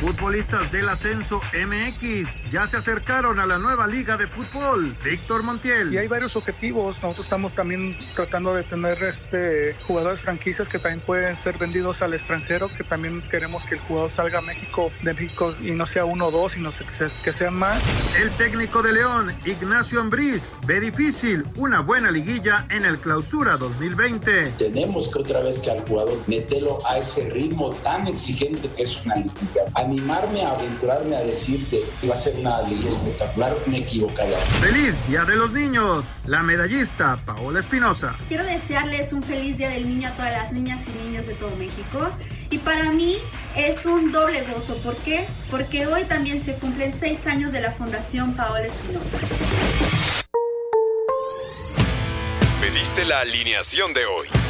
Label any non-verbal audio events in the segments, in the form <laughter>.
Futbolistas del Ascenso MX ya se acercaron a la nueva liga de fútbol. Víctor Montiel. Y hay varios objetivos. Nosotros estamos también tratando de tener este jugadores franquicias que también pueden ser vendidos al extranjero, que también queremos que el jugador salga a México de México y no sea uno o dos, sino que sean más. El técnico de León, Ignacio Ambriz, ve difícil una buena liguilla en el Clausura 2020. Tenemos que otra vez que al jugador meterlo a ese ritmo tan exigente que es una liguilla animarme a aventurarme a decirte que va a ser una liga espectacular, me equivocaría. ¡Feliz Día de los Niños! La medallista Paola Espinosa. Quiero desearles un feliz Día del Niño a todas las niñas y niños de todo México. Y para mí es un doble gozo. ¿Por qué? Porque hoy también se cumplen seis años de la Fundación Paola Espinosa. Pediste la alineación de hoy.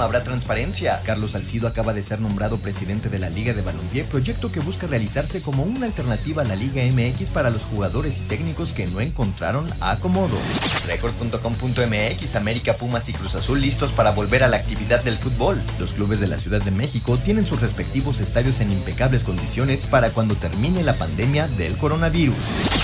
Habrá transparencia. Carlos Salcido acaba de ser nombrado presidente de la Liga de Balompié, proyecto que busca realizarse como una alternativa a la Liga MX para los jugadores y técnicos que no encontraron acomodo. Record.com.mx, América, Pumas y Cruz Azul listos para volver a la actividad del fútbol. Los clubes de la Ciudad de México tienen sus respectivos estadios en impecables condiciones para cuando termine la pandemia del coronavirus.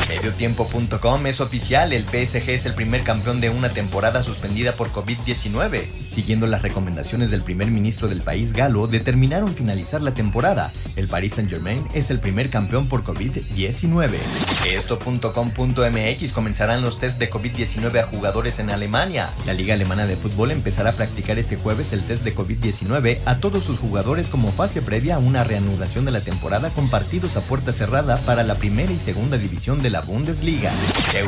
Mediotiempo.com es oficial, el PSG es el primer campeón de una temporada suspendida por COVID-19. Siguiendo las recomendaciones del primer ministro del país galo, determinaron finalizar la temporada. El Paris Saint-Germain es el primer campeón por COVID-19. Esto.com.mx comenzarán los test de COVID-19 a jugadores en Alemania. La Liga Alemana de Fútbol empezará a practicar este jueves el test de COVID-19 a todos sus jugadores como fase previa a una reanudación de la temporada con partidos a puerta cerrada para la primera y segunda división de la Bundesliga.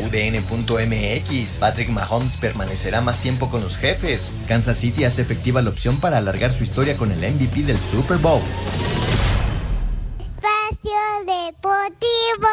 UDN.mx Patrick Mahomes permanecerá más tiempo con los jefes. Kansas City hace efectiva la opción para alargar su historia con el MVP del Super Bowl. Espacio Deportivo.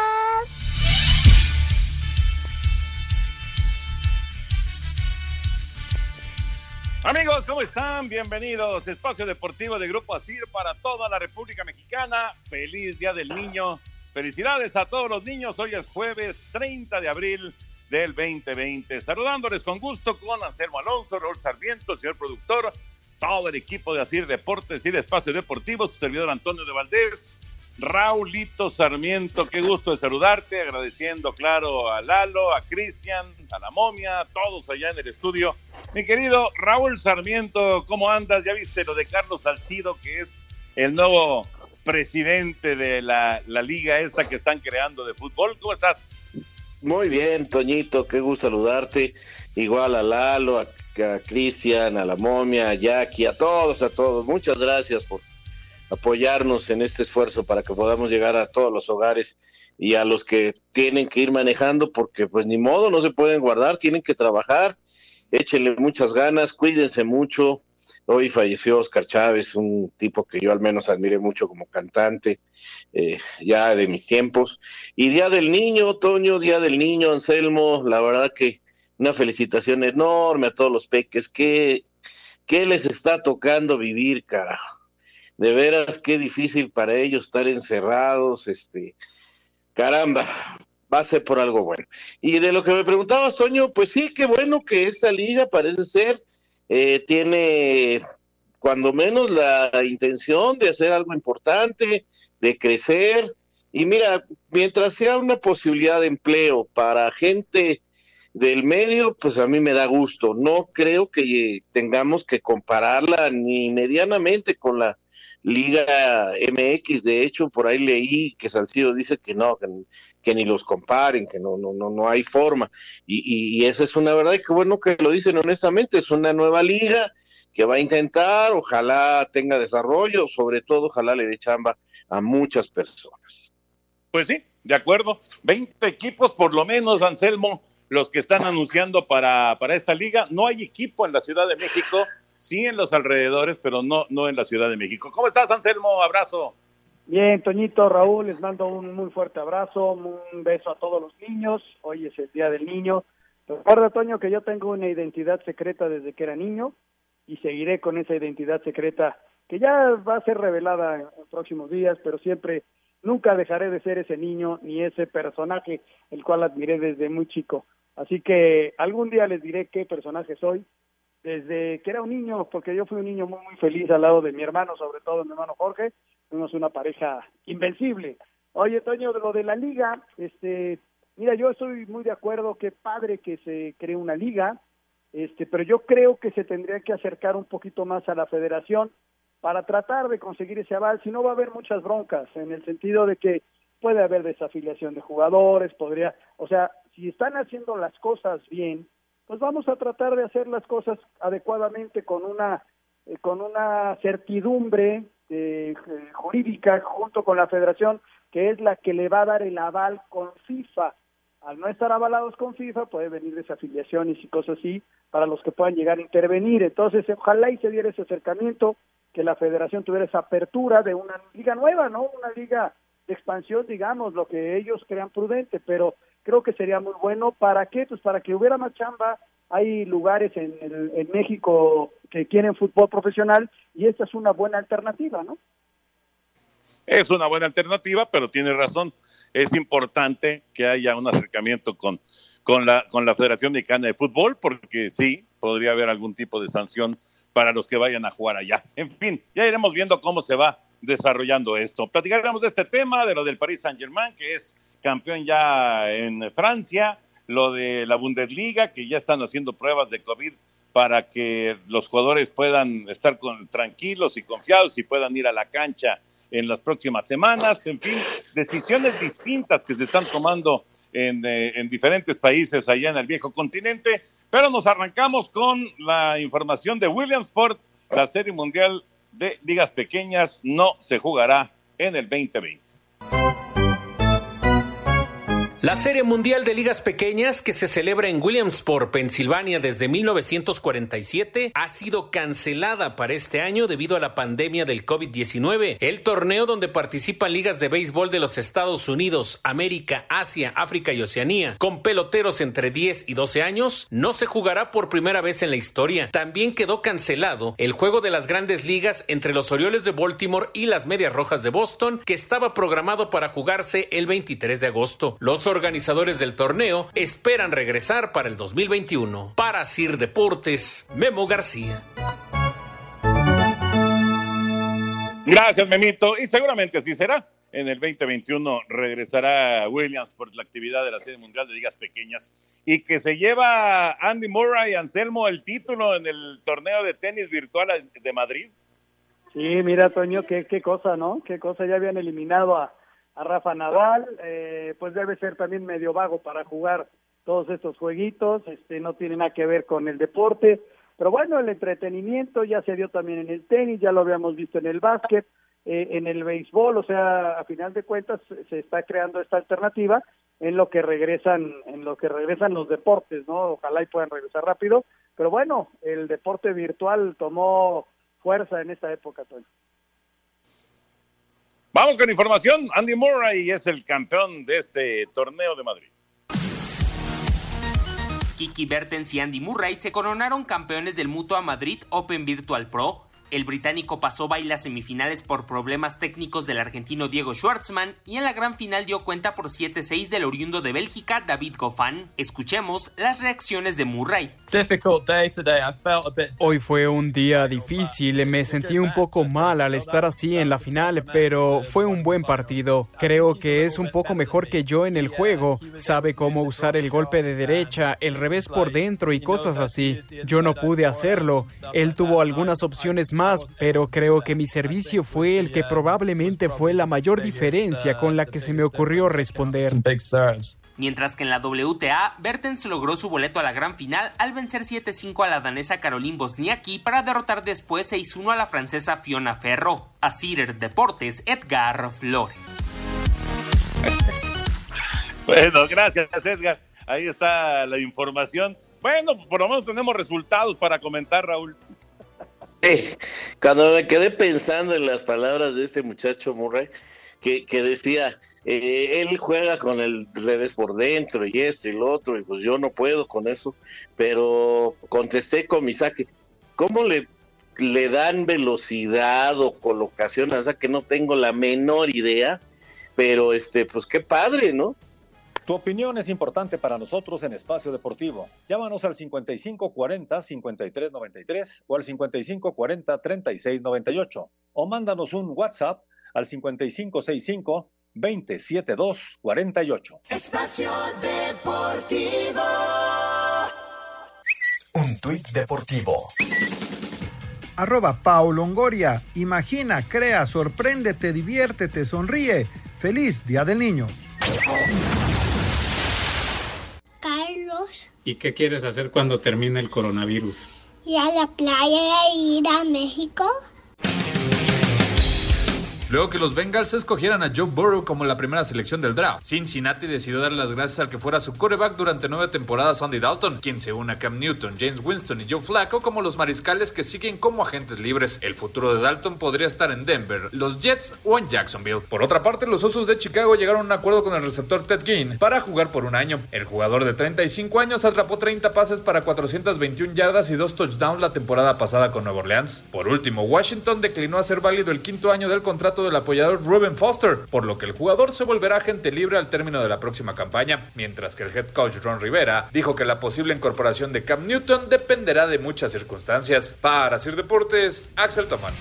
Amigos, ¿cómo están? Bienvenidos. Espacio Deportivo de Grupo Asir para toda la República Mexicana. Feliz Día del Niño. Felicidades a todos los niños. Hoy es jueves 30 de abril del 2020. Saludándoles con gusto con Anselmo Alonso, Raúl Sarmiento, señor productor, todo el equipo de Asir Deportes y el Espacio Deportivo, su servidor Antonio de Valdés. Raulito Sarmiento, qué gusto de saludarte, agradeciendo, claro, a Lalo, a Cristian, a la momia, a todos allá en el estudio. Mi querido Raúl Sarmiento, ¿cómo andas? ¿Ya viste lo de Carlos Salcido, que es el nuevo presidente de la, la liga esta que están creando de fútbol? ¿Cómo estás? Muy bien, Toñito, qué gusto saludarte. Igual a Lalo, a, Cristian, a la momia, a Jackie, a todos, a todos. Muchas gracias por apoyarnos en este esfuerzo para que podamos llegar a todos los hogares y a los que tienen que ir manejando porque pues ni modo, no se pueden guardar, tienen que trabajar, échenle muchas ganas, cuídense mucho. Hoy falleció Oscar Chávez, un tipo que yo al menos admiré mucho como cantante, eh, ya de mis tiempos. Y Día del Niño, Toño, Día del Niño, Anselmo, la verdad que una felicitación enorme a todos los peques. ¿Qué, qué les está tocando vivir, carajo? de veras qué difícil para ellos estar encerrados, este, caramba, va a ser por algo bueno. Y de lo que me preguntabas, Toño, pues sí, qué bueno que esta liga parece ser, eh, tiene cuando menos la intención de hacer algo importante, de crecer, y mira, mientras sea una posibilidad de empleo para gente del medio, pues a mí me da gusto. No creo que tengamos que compararla ni medianamente con la Liga MX, de hecho, por ahí leí que Salcido dice que no, ni los comparen, que no, no, no, no hay forma. Y, y, esa es una verdad, y qué bueno que lo dicen honestamente, es una nueva liga que va a intentar, ojalá tenga desarrollo, sobre todo, ojalá le dé chamba a muchas personas. Pues sí, de acuerdo. 20 equipos por lo menos, Anselmo, los que están anunciando para, para esta liga. No hay equipo en la Ciudad de México, sí en los alrededores, pero no, no en la Ciudad de México. ¿Cómo estás, Anselmo? Abrazo. Bien, Toñito, Raúl, les mando un muy fuerte abrazo, un beso a todos los niños. Hoy es el Día del Niño. Recuerda, Toño, que yo tengo una identidad secreta desde que era niño y seguiré con esa identidad secreta que ya va a ser revelada en, próximos días, pero siempre, nunca dejaré de ser ese niño ni ese personaje el cual admiré desde muy chico. Así que algún día les diré qué personaje soy, desde que era un niño, porque yo fui un niño muy, muy feliz al lado de mi hermano, sobre todo mi hermano Jorge, fuimos una pareja invencible. Oye, Toño, de lo de la liga, este, mira, yo estoy muy de acuerdo, qué padre que se cree una liga, este, pero yo creo que se tendría que acercar un poquito más a la federación para tratar de conseguir ese aval, si no va a haber muchas broncas, en el sentido de que puede haber desafiliación de jugadores, podría, o sea, si están haciendo las cosas bien, pues vamos a tratar de hacer las cosas adecuadamente con una eh, con una certidumbre eh, jurídica junto con la federación, que es la que le va a dar el aval con FIFA. Al no estar avalados con FIFA, puede venir desafiliaciones y cosas así para los que puedan llegar a intervenir. Entonces, ojalá y se diera ese acercamiento, que la federación tuviera esa apertura de una liga nueva, ¿no? Una liga de expansión, digamos, lo que ellos crean prudente, pero creo que sería muy bueno. ¿Para qué? Pues para que hubiera más chamba, hay lugares en, en, México que quieren fútbol profesional y esta es una buena alternativa, ¿no? Es una buena alternativa, pero tiene razón. Es importante que haya un acercamiento con, con, la, con la Federación Mexicana de Fútbol, porque sí, podría haber algún tipo de sanción para los que vayan a jugar allá. <laughs> En fin, ya iremos viendo cómo se va desarrollando esto. Platicaremos de este tema, de lo del Paris Saint-Germain, que es campeón ya en Francia, lo de la Bundesliga, que ya están haciendo pruebas de COVID para que los jugadores puedan estar tranquilos y confiados y puedan ir a la cancha en las próximas semanas. En fin, decisiones distintas que se están tomando en, eh, en diferentes países allá en el viejo continente. Pero nos arrancamos con la información de Williamsport, la Serie Mundial de Ligas Pequeñas no se jugará en el 2020. La Serie Mundial de Ligas Pequeñas, que se celebra en Williamsport, Pensilvania desde 1947, ha sido cancelada para este año debido a la pandemia del COVID-19. El torneo donde participan ligas de béisbol de los Estados Unidos, América, Asia, África y Oceanía, con peloteros entre 10 y 12 años, no se jugará por primera vez en la historia. También quedó cancelado el juego de las grandes ligas entre los Orioles de Baltimore y las Medias Rojas de Boston, que estaba programado para jugarse el 23 de agosto. Los organizadores del torneo esperan regresar para el 2021. Para Sir Deportes, Memo García. Gracias, Memito. Y seguramente así será. En el 2021 regresará Williams por la actividad de la Serie Mundial de Ligas Pequeñas y que se lleva Andy Murray y Anselmo el título en el torneo de tenis virtual de Madrid. Sí, mira, Toño, qué, qué cosa, ¿no? Qué cosa, ya habían eliminado a, a Rafa Nadal, eh, pues debe ser también medio vago para jugar todos estos jueguitos, este no tiene nada que ver con el deporte, pero bueno, el entretenimiento ya se dio también en el tenis, ya lo habíamos visto en el básquet, eh, en el béisbol, o sea, a final de cuentas se está creando esta alternativa en lo que regresan, en lo que regresan los deportes, ¿no? Ojalá y puedan regresar rápido, pero bueno, el deporte virtual tomó fuerza en esta época, Toño. Vamos con información. Andy Murray es el campeón de este torneo de Madrid. Kiki Bertens y Andy Murray se coronaron campeones del Mutua Madrid Open Virtual Pro el británico pasó las semifinales por problemas técnicos del argentino Diego Schwartzman y en la gran final dio cuenta por 7-6 del oriundo de Bélgica David Goffin. Escuchemos las reacciones de Murray. Hoy fue un día difícil, me sentí un poco mal al estar así en la final, pero fue un buen partido. Creo que es un poco mejor que yo en el juego. Sabe cómo usar el golpe de derecha, el revés por dentro y cosas así. Yo no pude hacerlo. Él tuvo algunas opciones más, pero creo que mi servicio fue el que probablemente fue la mayor diferencia con la que se me ocurrió responder. Mientras que en la WTA, Bertens logró su boleto a la gran final al vencer 7-5 a la danesa Caroline Bosniaki para derrotar después 6-1 a la francesa Fiona Ferro. A Cider Deportes, Edgar Flores. <laughs> bueno, gracias Edgar. Ahí está la información. Bueno, por lo menos tenemos resultados para comentar, Raúl. Cuando me quedé pensando en las palabras de este muchacho Murray, que, decía, eh, él juega con el revés por dentro y esto y lo otro, y pues yo no puedo con eso, pero contesté con mi saque, ¿cómo le, le dan velocidad o colocación? O sea que no tengo la menor idea, pero este, pues qué padre, ¿no? Tu opinión es importante para nosotros en Espacio Deportivo. Llámanos al 5540-5393 o al 5540-3698 o mándanos un WhatsApp al 5565-27248. Espacio Deportivo. Un tuit deportivo. Arroba Paulo Longoria. Imagina, crea, sorpréndete, diviértete, sonríe. Feliz Día del Niño. Carlos, ¿Y qué quieres hacer cuando termine el coronavirus? ir a la playa e ir a México. Luego que los Bengals escogieran a Joe Burrow como la primera selección del draft, Cincinnati decidió darle las gracias al que fuera su quarterback durante nueve temporadas, Andy Dalton, quien se une a Cam Newton, James Winston y Joe Flacco como los mariscales que siguen como agentes libres. El futuro de Dalton podría estar en Denver, los Jets o en Jacksonville. Por otra parte, los Osos de Chicago llegaron a un acuerdo con el receptor Ted Ginn para jugar por un año. El jugador de 35 años atrapó 30 pases para 421 yardas y dos touchdowns la temporada pasada con Nueva Orleans. Por último, Washington declinó hacer válido el quinto año del contrato del apoyador Ruben Foster, por lo que el jugador se volverá agente libre al término de la próxima campaña, mientras que el head coach Ron Rivera dijo que la posible incorporación de Cam Newton dependerá de muchas circunstancias. Para Sir Deportes, Axel Tomán.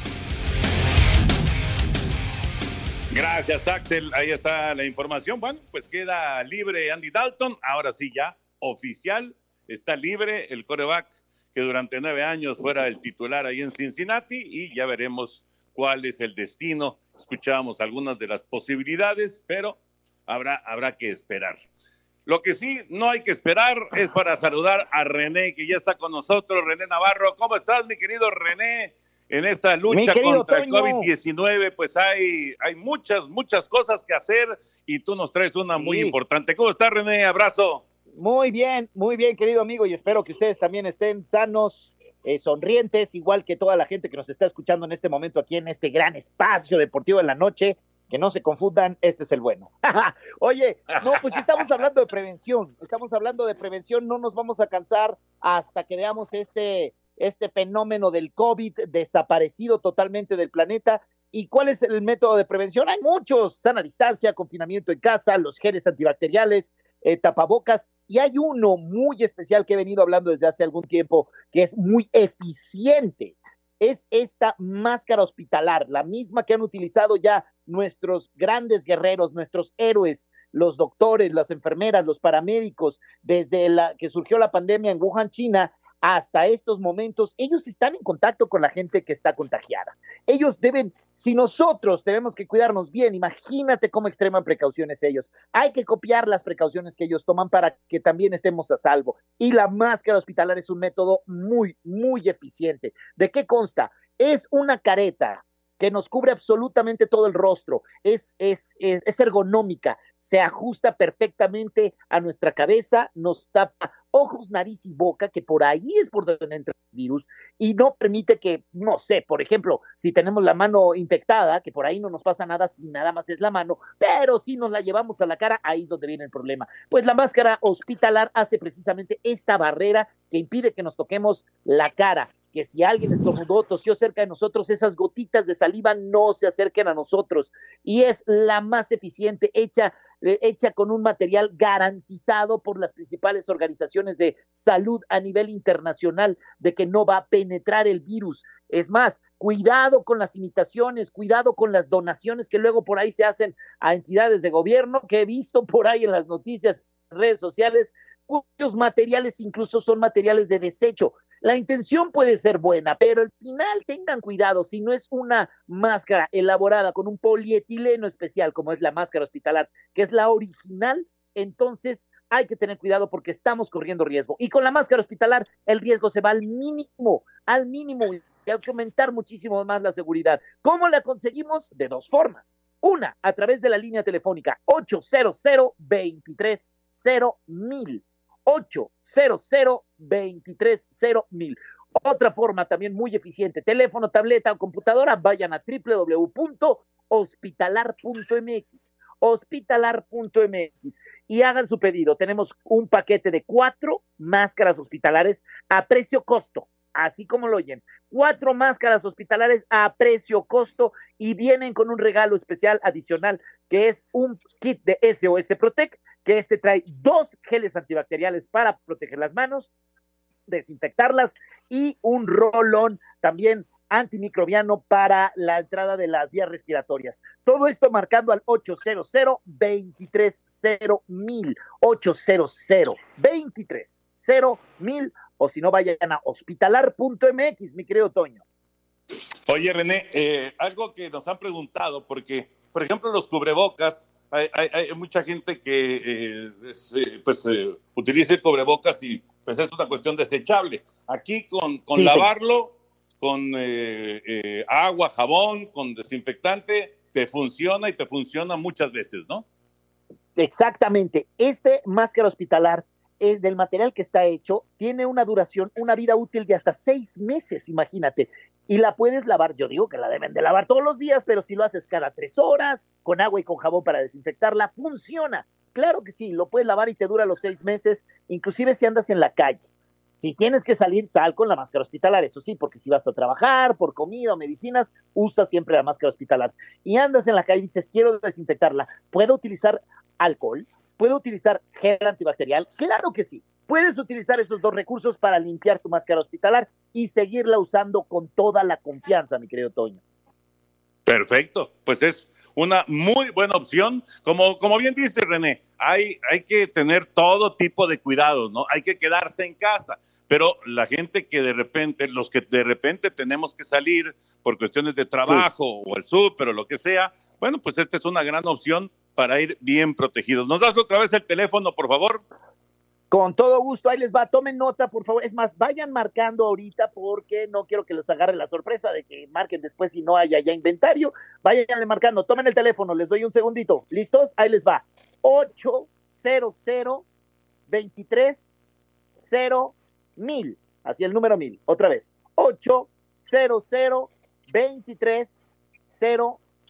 Gracias, Axel. Ahí está la información. Bueno, pues queda libre Andy Dalton. Ahora sí, ya oficial, está libre el coreback que durante nueve años fuera el titular ahí en Cincinnati y ya veremos cuál es el destino. Escuchábamos algunas de las posibilidades, pero habrá, habrá que esperar. Lo que sí no hay que esperar es para saludar a René, que ya está con nosotros. René Navarro, ¿cómo estás, mi querido René? En esta lucha contra el COVID-19, pues hay, hay muchas, muchas cosas que hacer y tú nos traes una muy Sí. importante. ¿Cómo estás, René? Abrazo. Muy bien, muy bien, querido amigo, y espero que ustedes también estén sanos, eh, sonrientes, igual que toda la gente que nos está escuchando en este momento aquí en este gran espacio deportivo de la noche. Que no se confundan, este es el bueno. <laughs> Oye, no, pues estamos hablando de prevención, estamos hablando de prevención, no nos vamos a cansar hasta que veamos este, este fenómeno del COVID desaparecido totalmente del planeta. ¿Y cuál es el método de prevención? Hay muchos, sana distancia, confinamiento en casa, los geles antibacteriales, eh, tapabocas, y hay uno muy especial que he venido hablando desde hace algún tiempo, que es muy eficiente. Es esta máscara hospitalar, la misma que han utilizado ya nuestros grandes guerreros, nuestros héroes, los doctores, las enfermeras, los paramédicos, desde la que surgió la pandemia en Wuhan, China, hasta estos momentos, ellos están en contacto con la gente que está contagiada. Ellos deben, si nosotros tenemos que cuidarnos bien, imagínate cómo extreman precauciones ellos. Hay que copiar las precauciones que ellos toman para que también estemos a salvo. Y la máscara hospitalar es un método muy, muy eficiente. ¿De qué consta? Es una careta que nos cubre absolutamente todo el rostro, es, es, es, ergonómica, se ajusta perfectamente a nuestra cabeza, nos tapa ojos, nariz y boca, que por ahí es por donde entra el virus, y no permite que, no sé, por ejemplo, si tenemos la mano infectada, que por ahí no nos pasa nada si nada más es la mano, pero si nos la llevamos a la cara, ahí es donde viene el problema. Pues la máscara hospitalar hace precisamente esta barrera que impide que nos toquemos la cara que si alguien estornudó, tosió cerca de nosotros, esas gotitas de saliva no se acerquen a nosotros. Y es la más eficiente, hecha, eh, hecha con un material garantizado por las principales organizaciones de salud a nivel internacional de que no va a penetrar el virus. Es más, cuidado con las imitaciones, cuidado con las donaciones que luego por ahí se hacen a entidades de gobierno, que he visto por ahí en las noticias, redes sociales, cuyos materiales incluso son materiales de desecho. La intención puede ser buena, pero al final tengan cuidado, si no es una máscara elaborada con un polietileno especial, como es la máscara hospitalar, que es la original, entonces hay que tener cuidado porque estamos corriendo riesgo. Y con la máscara hospitalar, el riesgo se va al mínimo, al mínimo, y aumentar muchísimo más la seguridad. ¿Cómo la conseguimos? De dos formas. Una, a través de la línea telefónica 800 230 mil 800 mil. Otra forma también muy eficiente, teléfono, tableta o computadora, vayan a www.hospitalar.mx hospitalar.mx y hagan su pedido. Tenemos un paquete de cuatro máscaras hospitalares a precio costo, así como lo oyen. Cuatro máscaras hospitalares a precio costo y vienen con un regalo especial adicional que es un kit de SOS Protect, que este trae dos geles antibacteriales para proteger las manos, desinfectarlas y un rolón también antimicrobiano para la entrada de las vías respiratorias. Todo esto marcando al 800 230 mil 800 230 mil o si no vayan a hospitalar.mx, mi querido Toño. Oye, René, eh, algo que nos han preguntado, porque, por ejemplo, los cubrebocas, hay, mucha gente que eh, eh, pues utiliza el cubrebocas y pues es una cuestión desechable. Aquí con, con lavarlo con eh, eh, agua, jabón, con desinfectante, te funciona y te funciona muchas veces, ¿no? Exactamente. Este máscara hospitalar es del material que está hecho, tiene una duración, una vida útil de hasta seis meses, imagínate. Y la puedes lavar, yo digo que la deben de lavar todos los días, pero si lo haces cada tres horas, con agua y con jabón para desinfectarla, funciona. Claro que sí, lo puedes lavar y te dura los seis meses, inclusive si andas en la calle. Si tienes que salir, sal con la máscara hospitalar, eso sí, porque si vas a trabajar por comida o medicinas, usa siempre la máscara hospitalar. Y andas en la calle y dices, quiero desinfectarla, ¿puedo utilizar alcohol? ¿Puedo utilizar gel antibacterial? Claro que sí. Puedes utilizar esos dos recursos para limpiar tu máscara hospitalar y seguirla usando con toda la confianza, mi querido Toño. Perfecto, pues es una muy buena opción. Como, como bien dice René, hay, hay que tener todo tipo de cuidados, ¿no? Hay que quedarse en casa. Pero la gente que de repente, los que de repente tenemos que salir por cuestiones de trabajo o el súper o lo que sea, bueno, pues esta es una gran opción para ir bien protegidos. ¿Nos das otra vez el teléfono, por favor? Con todo gusto, ahí les va, tomen nota, por favor. Es más, vayan marcando ahorita porque no quiero que les agarre la sorpresa de que marquen después si no haya ya inventario. Váyanle marcando, tomen el teléfono, les doy un segundito. ¿Listos? Ahí les va. 800 23 mil, así el número mil, otra vez, 800 23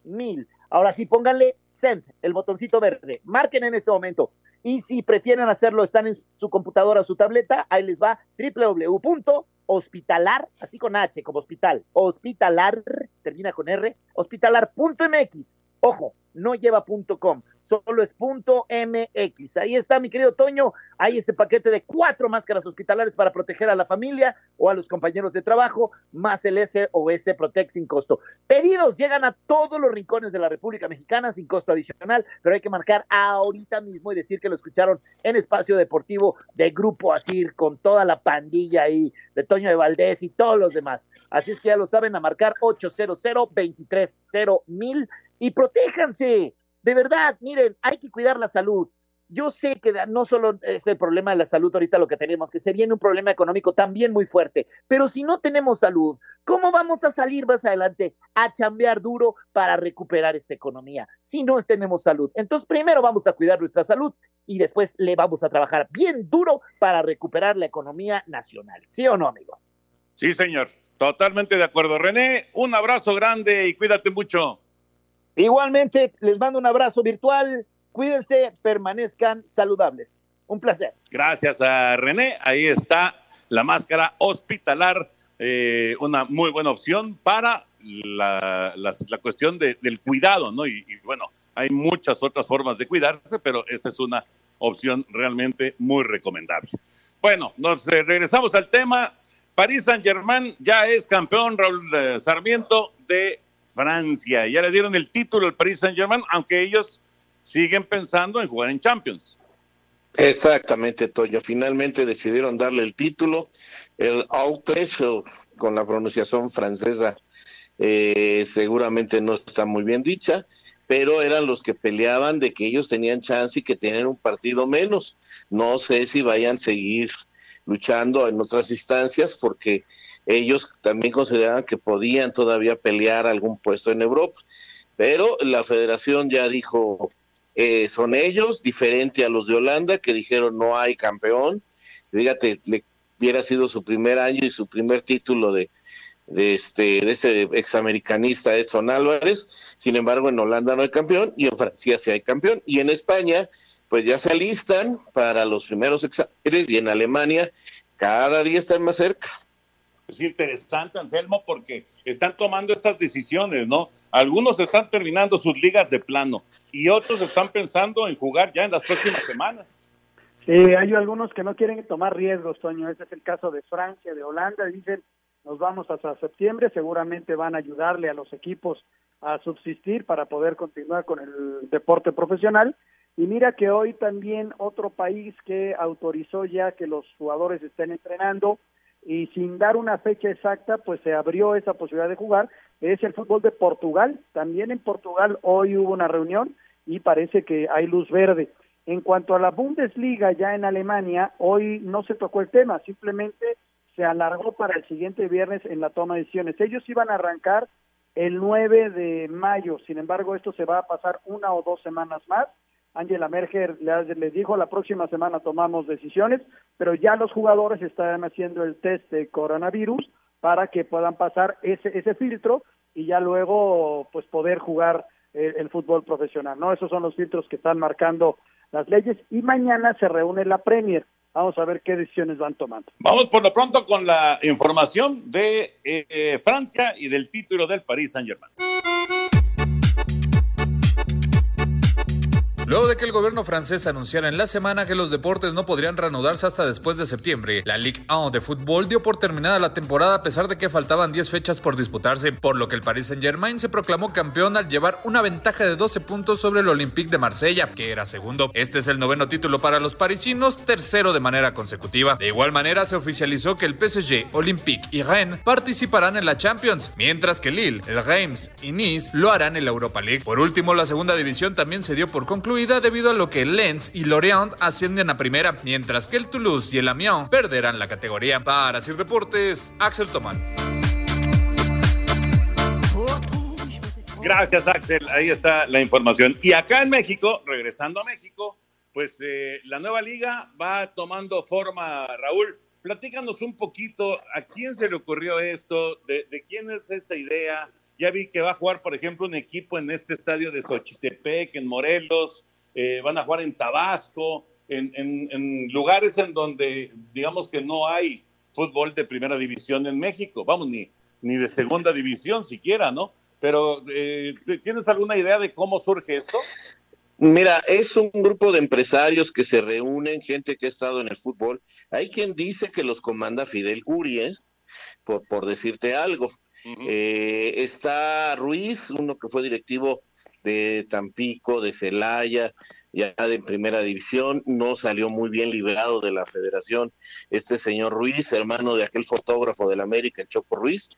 mil. Ahora sí, pónganle send, el botoncito verde, marquen en este momento. Y si prefieren hacerlo, están en su computadora o su tableta, ahí les va www.hospitalar, así con H como hospital, hospitalar, termina con R, hospitalar.mx. Ojo, no lleva .com, solo es .mx. Ahí está, mi querido Toño, hay ese paquete de cuatro máscaras hospitalares para proteger a la familia o a los compañeros de trabajo, más el SOS Protect sin costo. Pedidos llegan a todos los rincones de la República Mexicana sin costo adicional, pero hay que marcar ahorita mismo y decir que lo escucharon en espacio deportivo de Grupo Asir, con toda la pandilla ahí de Toño de Valdés y todos los demás. Así es que ya lo saben, a marcar 800 230 mil y protéjanse. De verdad, miren, hay que cuidar la salud. Yo sé que no solo es el problema de la salud ahorita lo que tenemos, que se un problema económico también muy fuerte, pero si no tenemos salud, ¿cómo vamos a salir más adelante a chambear duro para recuperar esta economía si no tenemos salud? Entonces, primero vamos a cuidar nuestra salud y después le vamos a trabajar bien duro para recuperar la economía nacional. ¿Sí o no, amigo? Sí, señor. Totalmente de acuerdo. René, un abrazo grande y cuídate mucho. Igualmente, les mando un abrazo virtual. Cuídense, permanezcan saludables. Un placer. Gracias a René. Ahí está la máscara hospitalar, eh, una muy buena opción para la, cuestión del cuidado, ¿no? Y, y, bueno, hay muchas otras formas de cuidarse, pero esta es una opción realmente muy recomendable. Bueno, nos eh, regresamos al tema. París Saint Germain ya es campeón, Raúl eh, Sarmiento, de Francia. Ya le dieron el título al Paris Saint-Germain, aunque ellos siguen pensando en jugar en Champions. Exactamente, Toño. Finalmente decidieron darle el título. El Autriche, con la pronunciación francesa, eh, seguramente no está muy bien dicha, pero eran los que peleaban de que ellos tenían chance y que tenían un partido menos. No sé si vayan a seguir luchando en otras instancias porque ellos también consideraban que podían todavía pelear algún puesto en Europa, pero la federación ya dijo eh, son ellos, diferente a los de Holanda que dijeron no hay campeón. Fíjate, le hubiera sido su primer año y su primer título de, este, de este examericanista Edson Álvarez. Sin embargo, en Holanda no hay campeón y en Francia sí hay campeón. Y en España, pues ya se alistan para los primeros exámenes y en Alemania cada día están más cerca. Es interesante, Anselmo, porque están tomando estas decisiones, ¿no? Algunos están terminando sus ligas de plano y otros están pensando en jugar ya en las próximas semanas. Sí, hay algunos que no quieren tomar riesgos, Toño. Ese es el caso de Francia, de Holanda. Dicen, nos vamos hasta septiembre, seguramente van a ayudarle a los equipos a subsistir para poder continuar con el deporte profesional. Y mira que hoy también otro país que autorizó ya que los jugadores estén entrenando y sin dar una fecha exacta, pues se abrió esa posibilidad de jugar, es el fútbol de Portugal. También en Portugal hoy hubo una reunión y parece que hay luz verde. En cuanto a la Bundesliga ya en Alemania, hoy no se tocó el tema, simplemente se alargó para el siguiente viernes en la toma de decisiones. Ellos iban a arrancar el 9 de mayo, sin embargo esto se va a pasar una o dos semanas más. Angela Merkel les dijo la próxima semana tomamos decisiones, pero ya los jugadores están haciendo el test de coronavirus para que puedan pasar ese, ese filtro y ya luego pues poder jugar el, el fútbol profesional. No, esos son los filtros que están marcando las leyes y mañana se reúne la Premier Vamos a ver qué decisiones van tomando. Vamos por lo pronto con la información de eh, Francia y del título del Paris Saint-Germain. Luego de que el gobierno francés anunciara en la semana que los deportes no podrían reanudarse hasta después de septiembre, la Ligue 1 de fútbol dio por terminada la temporada a pesar de que faltaban 10 fechas por disputarse, por lo que el Paris Saint-Germain se proclamó campeón al llevar una ventaja de 12 puntos sobre el Olympique de Marsella, que era segundo. Este es el noveno título para los parisinos, tercero de manera consecutiva. De igual manera se oficializó que el PSG, Olympique y Rennes participarán en la Champions, mientras que Lille, el Reims y Nice lo harán en la Europa League. Por último, la segunda división también se dio por concluida debido a lo que Lens y Lorient ascienden a primera, mientras que el Toulouse y el Amiens perderán la categoría. Para Sir Deportes, Axel Tomán. Gracias, Axel. Ahí está la información. Y acá en México, regresando a México, pues eh, la nueva liga va tomando forma, Raúl. Platícanos un poquito a quién se le ocurrió esto, de, de quién es esta idea, ya vi que va a jugar, por ejemplo, un equipo en este estadio de Xochitepec, en Morelos, eh, van a jugar en Tabasco, en, lugares en donde digamos que no hay fútbol de primera división en México, vamos, ni, ni de segunda división siquiera, ¿no? Pero, eh, ¿tienes alguna idea de cómo surge esto? Mira, es un grupo de empresarios que se reúnen, gente que ha estado en el fútbol. Hay quien dice que los comanda Fidel Curi, ¿eh? por, por decirte algo. Eh, está Ruiz, uno que fue directivo de Tampico, de Celaya, ya de primera división, no salió muy bien liberado de la federación. Este señor Ruiz, hermano de aquel fotógrafo del América, el Choco Ruiz,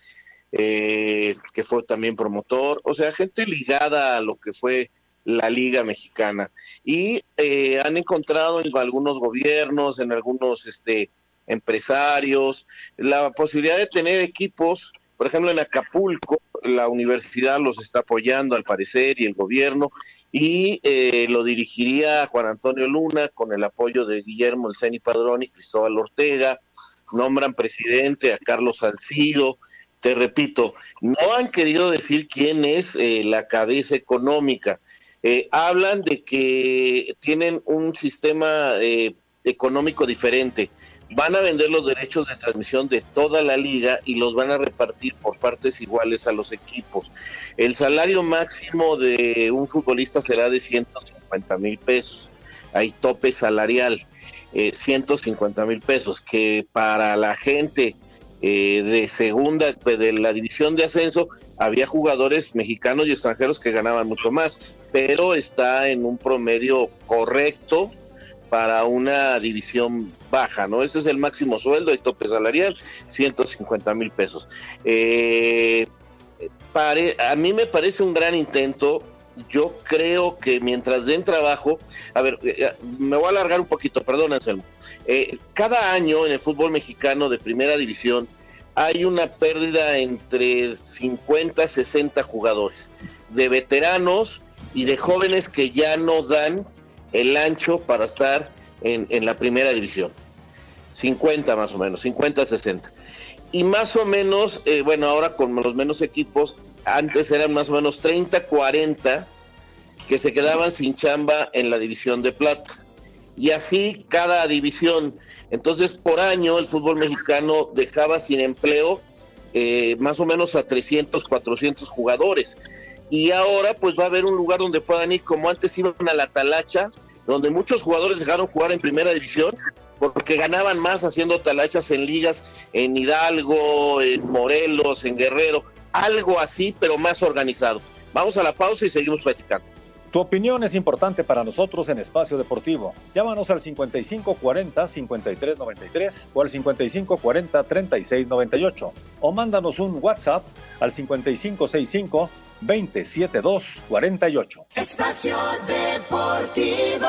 eh, que fue también promotor, o sea, gente ligada a lo que fue la Liga Mexicana. Y eh, han encontrado en algunos gobiernos, en algunos este, empresarios, la posibilidad de tener equipos por ejemplo, en Acapulco, la universidad los está apoyando al parecer y el gobierno, y eh, lo dirigiría Juan Antonio Luna con el apoyo de Guillermo El Ceni Padrón y Cristóbal Ortega. Nombran presidente a Carlos Salcido. Te repito, no han querido decir quién es eh, la cabeza económica. Eh, hablan de que tienen un sistema económico diferente van a vender los derechos de transmisión de toda la liga y los van a repartir por partes iguales a los equipos. El salario máximo de un futbolista será de 150 mil pesos. Hay tope salarial, eh, 150 mil pesos, que para la gente eh, de segunda, de la división de ascenso, había jugadores mexicanos y extranjeros que ganaban mucho más, pero está en un promedio correcto para una división baja, ¿no? Ese es el máximo sueldo y tope salarial, 150 mil pesos. Eh, a mí me parece un gran intento. Yo creo que mientras den trabajo, a ver, eh, eh, me voy a alargar un poquito, perdón, Anselmo. cada año en el fútbol mexicano de primera división hay una pérdida entre 50 60 jugadores, de veteranos y de jóvenes que ya no dan el ancho para estar en, en la primera división. 50 más o menos, 50, 60. Y más o menos, eh, bueno, ahora con los menos equipos, antes eran más o menos 30, 40 que se quedaban sin chamba en la división de plata. Y así cada división. Entonces, por año el fútbol mexicano dejaba sin empleo eh, más o menos a 300, 400 jugadores. Y ahora pues va a haber un lugar donde puedan ir, como antes iban a la talacha, donde muchos jugadores dejaron jugar en primera división porque ganaban más haciendo talachas en ligas en Hidalgo, en Morelos, en Guerrero, algo así, pero más organizado. Vamos a la pausa y seguimos platicando. Tu opinión es importante para nosotros en Espacio Deportivo. Llámanos al 5540-5393 o al 5540-3698 o mándanos un WhatsApp al 5565 27248. Espacio Deportivo.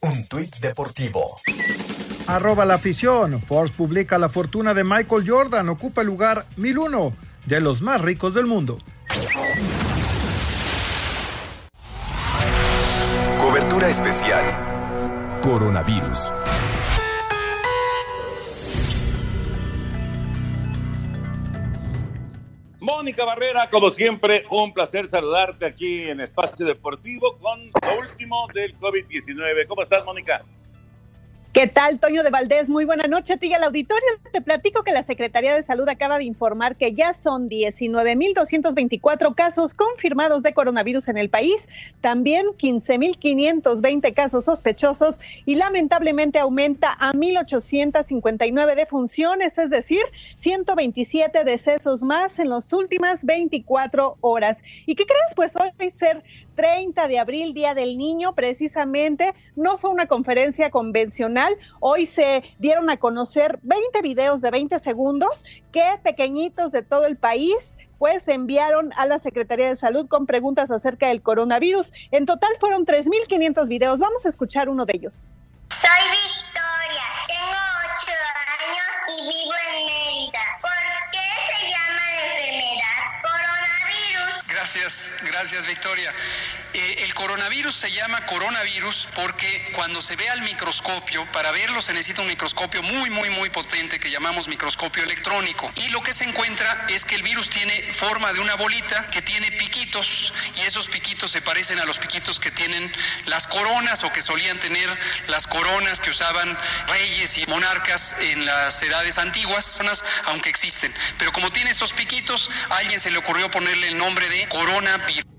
Un tuit deportivo. Arroba la afición. Forbes publica la fortuna de Michael Jordan. Ocupa el lugar 1001 de los más ricos del mundo. Especial. Coronavirus. Mónica Barrera, como siempre, un placer saludarte aquí en Espacio Deportivo con lo último del COVID-19. ¿Cómo estás, Mónica? ¿Qué tal, Toño de Valdés? Muy buena noche a ti y al auditorio. Te platico que la Secretaría de Salud acaba de informar que ya son 19.224 casos confirmados de coronavirus en el país, también 15.520 casos sospechosos y lamentablemente aumenta a 1.859 defunciones, es decir, 127 decesos más en las últimas 24 horas. ¿Y qué crees? Pues hoy ser 30 de abril, Día del Niño, precisamente, no fue una conferencia convencional Hoy se dieron a conocer 20 videos de 20 segundos que pequeñitos de todo el país pues enviaron a la Secretaría de Salud con preguntas acerca del coronavirus. En total fueron 3.500 videos. Vamos a escuchar uno de ellos. Soy Victoria, tengo 8 años y vivo en Mérida. ¿Por qué Gracias, gracias Victoria. Eh, el coronavirus se llama coronavirus porque cuando se ve al microscopio, para verlo se necesita un microscopio muy, muy, muy potente que llamamos microscopio electrónico. Y lo que se encuentra es que el virus tiene forma de una bolita que tiene piquitos y esos piquitos se parecen a los piquitos que tienen las coronas o que solían tener las coronas que usaban reyes y monarcas en las edades antiguas, aunque existen. Pero como tiene esos piquitos, a alguien se le ocurrió ponerle el nombre de coronavirus.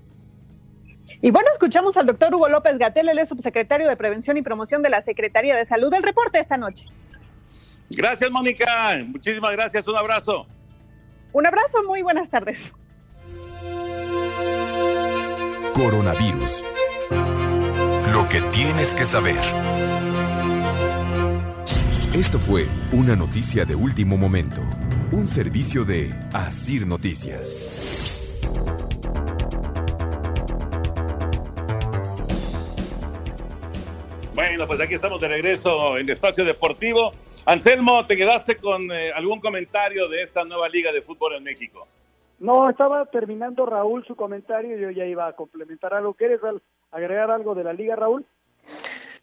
Y bueno, escuchamos al doctor Hugo López Gatel, el es subsecretario de Prevención y Promoción de la Secretaría de Salud. El reporte esta noche. Gracias, Mónica. Muchísimas gracias. Un abrazo. Un abrazo. Muy buenas tardes. Coronavirus. Lo que tienes que saber. Esto fue una noticia de último momento. Un servicio de Asir Noticias. Bueno, pues aquí estamos de regreso en Espacio Deportivo. Anselmo, ¿te quedaste con eh, algún comentario de esta nueva Liga de Fútbol en México? No, estaba terminando Raúl su comentario, yo ya iba a complementar algo. ¿Quieres agregar algo de la liga, Raúl?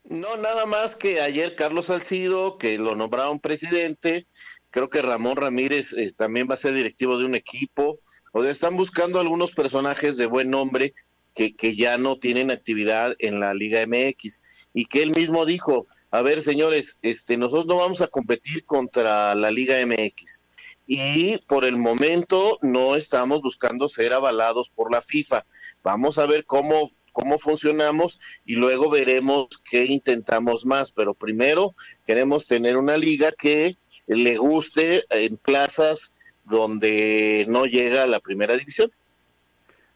No, nada más que ayer Carlos Salcido, que lo nombraron presidente, creo que Ramón Ramírez eh, también va a ser directivo de un equipo, o sea, están buscando algunos personajes de buen nombre que, que ya no tienen actividad en la Liga MX y que él mismo dijo, a ver señores, este, nosotros no vamos a competir contra la Liga MX y por el momento no estamos buscando ser avalados por la FIFA. Vamos a ver cómo cómo funcionamos y luego veremos qué intentamos más, pero primero queremos tener una liga que le guste en plazas donde no llega a la primera división.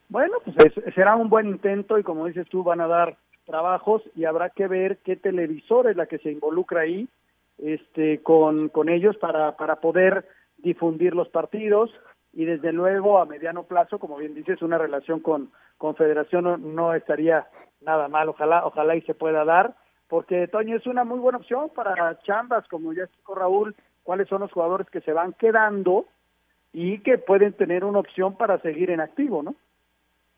Bueno, pues será un buen intento y como dices tú van a dar trabajos y habrá que ver qué televisor es la que se involucra ahí este con, con ellos para, para poder difundir los partidos y desde luego a mediano plazo, como bien dices, una relación con Confederación no, no estaría nada mal, ojalá, ojalá y se pueda dar, porque Toño es una muy buena opción para chambas, como ya explicó Raúl, cuáles son los jugadores que se van quedando y que pueden tener una opción para seguir en activo, ¿no?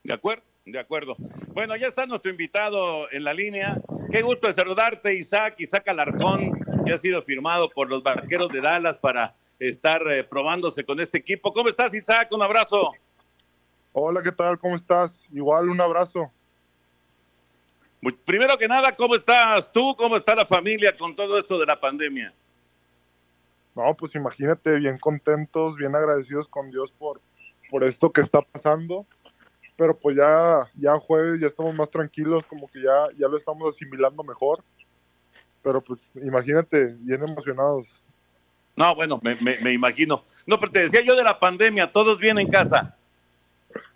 De acuerdo, de acuerdo. Bueno, ya está nuestro invitado en la línea. Qué gusto de saludarte, Isaac, Isaac Alarcón, que ha sido firmado por los barqueros de Dallas para estar eh, probándose con este equipo. ¿Cómo estás, Isaac? Un abrazo. Hola, ¿qué tal? ¿Cómo estás? Igual, un abrazo. Primero que nada, ¿cómo estás tú? ¿Cómo está la familia con todo esto de la pandemia? No, pues imagínate, bien contentos, bien agradecidos con Dios por, por esto que está pasando. Pero pues ya, ya jueves, ya estamos más tranquilos, como que ya, ya lo estamos asimilando mejor. Pero pues imagínate, bien emocionados. No, bueno, me, me, imagino. No, pero te decía yo de la pandemia, todos bien en casa.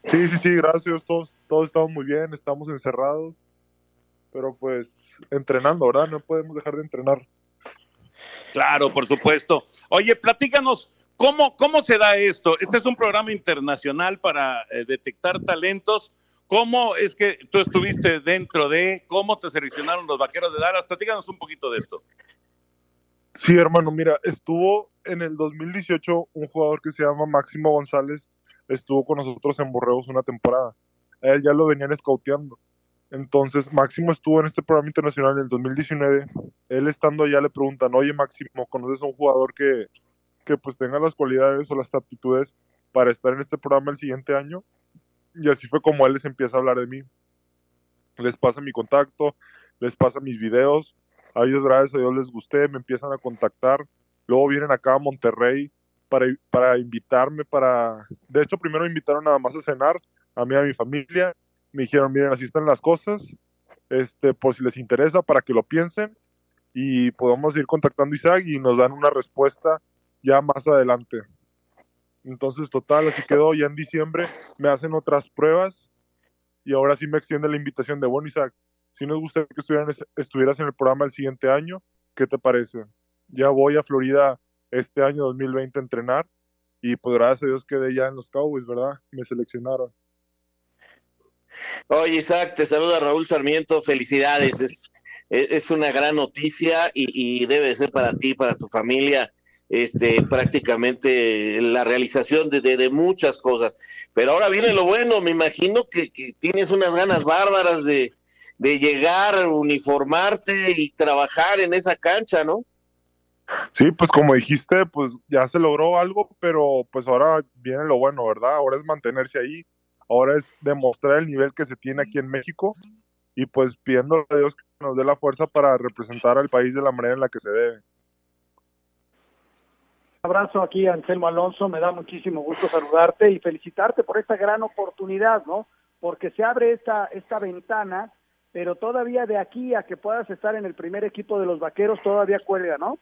Sí, sí, sí, gracias. Todos, todos estamos muy bien, estamos encerrados. Pero pues entrenando, ¿verdad? No podemos dejar de entrenar. Claro, por supuesto. Oye, platícanos, ¿cómo, cómo se da esto? Este es un programa internacional para eh, detectar talentos. ¿Cómo es que tú estuviste dentro de, cómo te seleccionaron los vaqueros de Dallas? Platícanos un poquito de esto. Sí, hermano, mira, estuvo en el 2018 un jugador que se llama Máximo González, estuvo con nosotros en Borreos una temporada. A él ya lo venían escauteando. Entonces, Máximo estuvo en este programa internacional en el 2019. Él estando allá le preguntan, oye Máximo, ¿conoces a un jugador que, que pues tenga las cualidades o las aptitudes para estar en este programa el siguiente año? Y así fue como él les empieza a hablar de mí. Les pasa mi contacto, les pasa mis videos, a ellos gracias a Dios les gusté, me empiezan a contactar, luego vienen acá a Monterrey para, para invitarme, para, de hecho primero me invitaron nada más a cenar, a mí y a mi familia, me dijeron, miren, así están las cosas, este, por si les interesa, para que lo piensen, y podamos ir contactando a Isaac y nos dan una respuesta ya más adelante. Entonces, total, así quedó. Ya en diciembre me hacen otras pruebas y ahora sí me extiende la invitación de, bueno, Isaac, si nos gustaría que estuvieras en el programa el siguiente año, ¿qué te parece? Ya voy a Florida este año 2020 a entrenar y pues gracias Dios quedé ya en los Cowboys, ¿verdad? Me seleccionaron. Oye, Isaac, te saluda Raúl Sarmiento, felicidades, es, es una gran noticia y, debe ser para ti, para tu familia, este, prácticamente la realización de, de, muchas cosas. Pero ahora viene lo bueno, me imagino que tienes unas ganas bárbaras de, de llegar, uniformarte y trabajar en esa cancha, ¿no? Sí, pues como dijiste, pues ya se logró algo, pero pues ahora viene lo bueno, ¿verdad? Ahora es mantenerse ahí, ahora es demostrar el nivel que se tiene aquí en México y pues pidiendo a Dios que nos dé la fuerza para representar al país de la manera en la que se debe. Abrazo aquí Anselmo Alonso, me da muchísimo gusto saludarte y felicitarte por esta gran oportunidad, ¿no? Porque se abre esta, esta ventana pero todavía de aquí a que puedas estar en el primer equipo de los vaqueros todavía cuelga, ¿no?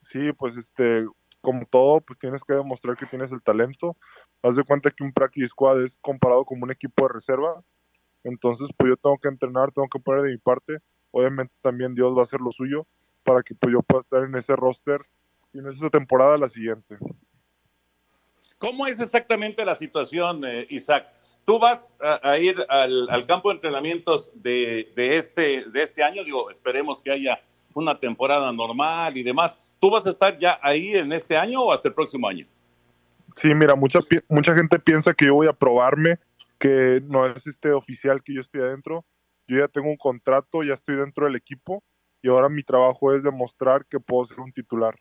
Sí, pues este, como todo, pues tienes que demostrar que tienes el talento. Haz de cuenta que un practice squad es comparado como un equipo de reserva. Entonces, pues yo tengo que entrenar, tengo que poner de mi parte. Obviamente también Dios va a hacer lo suyo para que pues, yo pueda estar en ese roster y en esa temporada la siguiente. ¿Cómo es exactamente la situación, eh, Isaac? tú vas a, ir al, campo de entrenamientos de, este, de este año, digo, esperemos que haya una temporada normal y demás. ¿Tú vas a estar ya ahí en este año o hasta el próximo año? Sí, mira, mucha, mucha gente piensa que yo voy a probarme, que no es este oficial que yo estoy adentro. Yo ya tengo un contrato, ya estoy dentro del equipo y ahora mi trabajo es demostrar que puedo ser un titular.